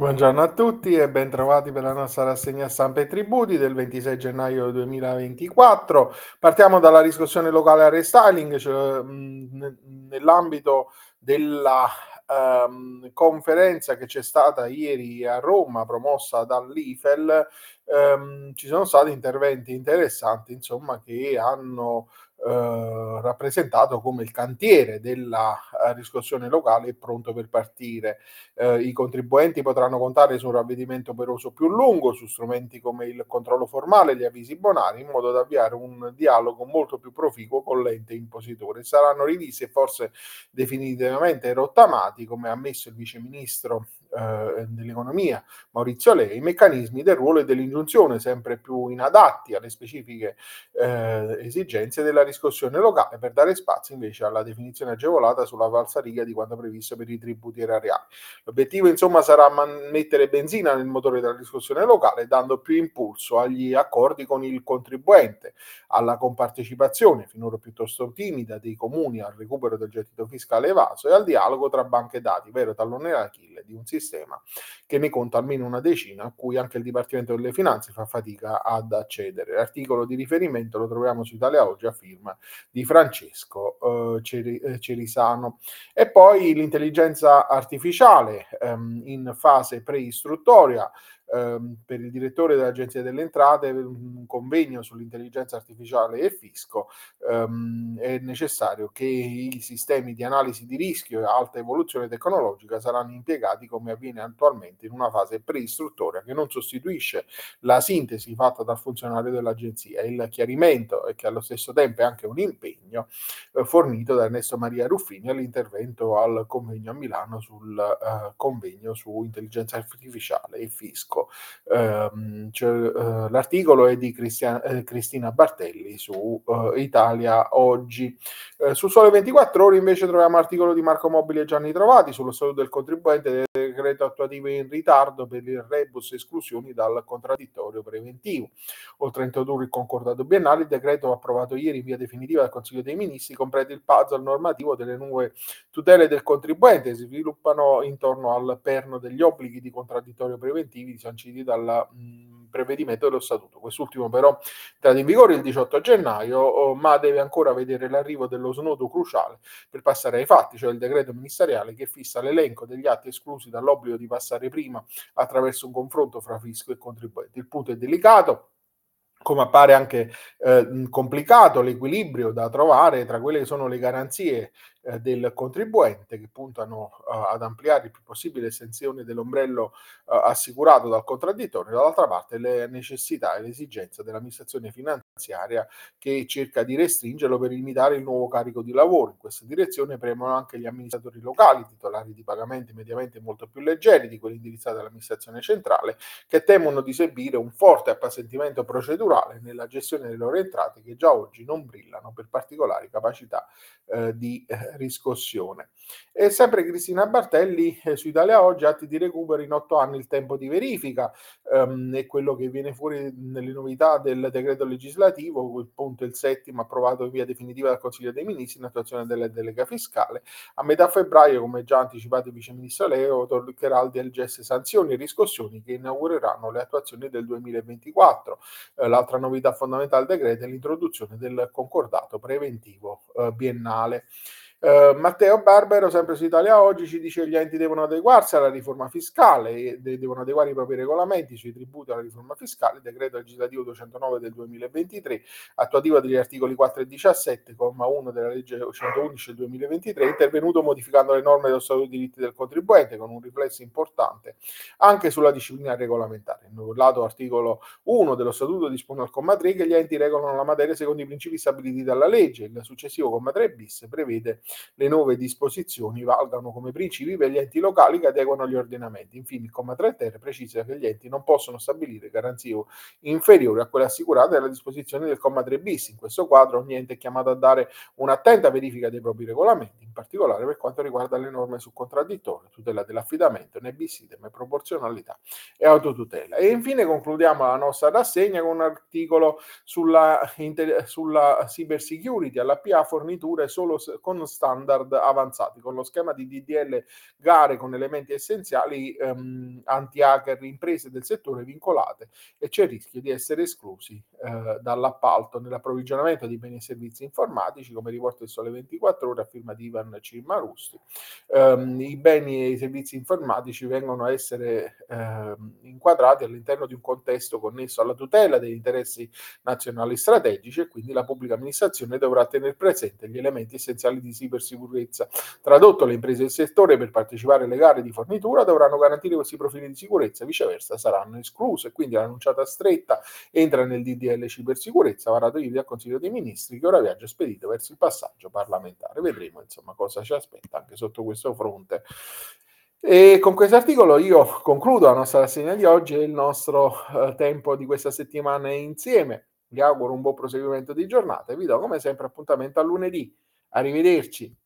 Buongiorno a tutti e bentrovati per la nostra rassegna stampa e tributi del 26 gennaio 2024. Partiamo dalla riscossione locale a restyling, cioè, mh, nell'ambito della um, conferenza che c'è stata ieri a Roma, promossa dall'IFEL, um, ci sono stati interventi interessanti, insomma, che hanno eh, rappresentato come il cantiere della eh, riscossione locale è pronto per partire. Eh, I contribuenti potranno contare su un ravvedimento operoso più lungo, su strumenti come il controllo formale gli avvisi bonari, in modo da avviare un dialogo molto più proficuo con l'ente impositore. Saranno rivisi e forse definitivamente rottamati, come ha ammesso il viceministro eh, dell'economia Maurizio Lei, i meccanismi del ruolo e dell'ingiunzione sempre più inadatti alle specifiche eh, esigenze della riscossione locale per dare spazio invece alla definizione agevolata sulla falsariga di quanto previsto per i tributi erariali. L'obiettivo insomma sarà man- mettere benzina nel motore della riscossione locale dando più impulso agli accordi con il contribuente, alla compartecipazione finora piuttosto timida dei comuni al recupero del gettito fiscale evaso e al dialogo tra banche dati, vero tallone d'Achille di un sistema che ne conta almeno una decina a cui anche il Dipartimento delle Finanze fa fatica ad accedere. L'articolo di riferimento lo troviamo su Italia Oggi a firma di Francesco eh, eh, Cerisano. E poi l'intelligenza artificiale ehm, in fase preistruttoria ehm, per il direttore dell'Agenzia delle Entrate un convegno sull'intelligenza artificiale e fisco, ehm, è necessario che i sistemi di analisi di rischio e alta evoluzione tecnologica saranno impiegati come avviene attualmente in una fase preistruttoria che non sostituisce la sintesi fatta dal funzionario dell'agenzia, il chiarimento e che allo stesso tempo è anche un impegno eh, fornito da Ernesto Maria Ruffini all'intervento al convegno a Milano sul eh, convegno su intelligenza artificiale e fisco ehm, cioè, eh, l'articolo è di Cristian, eh, Cristina Bartelli su eh, Italia Oggi. Su Sole 24 Ore invece troviamo l'articolo di Marco Mobili e Gianni Trovati sullo stato del contribuente decreto attuativo in ritardo per il rebus esclusioni dal contraddittorio preventivo. Oltre a introdurre il concordato biennale, il decreto approvato ieri in via definitiva dal Consiglio dei Ministri completa il puzzle normativo delle nuove tutele del contribuente, si sviluppano intorno al perno degli obblighi di contraddittorio preventivi sanciti dal mh, prevedimento dello statuto. Quest'ultimo però è entrato in vigore il 18 gennaio, oh, ma deve ancora vedere l'arrivo dello snodo cruciale per passare ai fatti, cioè il decreto ministeriale che fissa l'elenco degli atti esclusi dall'obbligo di passare prima attraverso un confronto fra fisco e contribuenti. Il punto è delicato come appare anche eh, complicato l'equilibrio da trovare tra quelle che sono le garanzie eh, del contribuente che puntano uh, ad ampliare il più possibile l'estensione dell'ombrello uh, assicurato dal contraddittorio, dall'altra parte le necessità e le esigenze dell'amministrazione finanziaria che cerca di restringerlo per limitare il nuovo carico di lavoro. In questa direzione premono anche gli amministratori locali, titolari di pagamenti mediamente molto più leggeri di quelli indirizzati all'amministrazione centrale, che temono di subire un forte appesantimento procedurale nella gestione delle loro entrate che già oggi non brillano per particolari capacità eh, di eh, riscossione. E sempre Cristina Bartelli eh, su Italia Oggi, atti di recupero in otto anni il tempo di verifica, ehm, è quello che viene fuori nelle novità del decreto legislativo, il punto il settimo approvato in via definitiva dal Consiglio dei Ministri in attuazione della delega fiscale. A metà febbraio, come già anticipato il Vice Ministro Leo, toccherà al DLGS sanzioni e riscossioni che inaugureranno le attuazioni del 2024. Eh, l'altra novità fondamentale del decreto è l'introduzione del concordato preventivo eh, biennale. Uh, Matteo Barbero, sempre su Italia Oggi, ci dice che gli enti devono adeguarsi alla riforma fiscale, de- devono adeguare i propri regolamenti sui tributi alla riforma fiscale, decreto legislativo 209 del 2023, attuativo degli articoli 4 e 17, comma 1 della legge 111 del 2023, è intervenuto modificando le norme dello Statuto dei diritti del contribuente con un riflesso importante anche sulla disciplina regolamentare. Il lato articolo 1 dello Statuto dispone al comma 3 che gli enti regolano la materia secondo i principi stabiliti dalla legge, il successivo comma 3 bis prevede le nuove disposizioni valgano come principi per gli enti locali che adeguano gli ordinamenti. Infine, il comma 3 ter precisa che gli enti non possono stabilire garanzie inferiori a quelle assicurate dalla disposizione del comma 3 bis. In questo quadro ogni ente è chiamato a dare un'attenta verifica dei propri regolamenti, in particolare per quanto riguarda le norme su contraddittorio, tutela dell'affidamento, ne bis idem, proporzionalità e autotutela. E infine concludiamo la nostra rassegna con un articolo sulla, sulla cyber security alla PA forniture solo con standard avanzati, con lo schema di DDL gare con elementi essenziali ehm, anti-hacker imprese del settore vincolate e c'è il rischio di essere esclusi eh, dall'appalto nell'approvvigionamento di beni e servizi informatici, come riporta il Sole 24 ore a firma di Ivan Cimarusti. Um, I beni e i servizi informatici vengono a essere um, inquadrati all'interno di un contesto connesso alla tutela degli interessi nazionali strategici e quindi la pubblica amministrazione dovrà tenere presente gli elementi essenziali di cybersicurezza. Tradotto, le imprese del settore per partecipare alle gare di fornitura dovranno garantire questi profili di sicurezza, viceversa saranno escluse. Quindi l'annunciata stretta entra nel DDL cybersicurezza varato ieri dal Consiglio dei Ministri che ora viaggia spedito verso il passaggio parlamentare. Vedremo insomma cosa ci aspetta anche sotto questo fronte. E con questo articolo io concludo la nostra rassegna di oggi e il nostro eh, tempo di questa settimana insieme. Vi auguro un buon proseguimento di giornata e vi do come sempre appuntamento a lunedì. Arrivederci.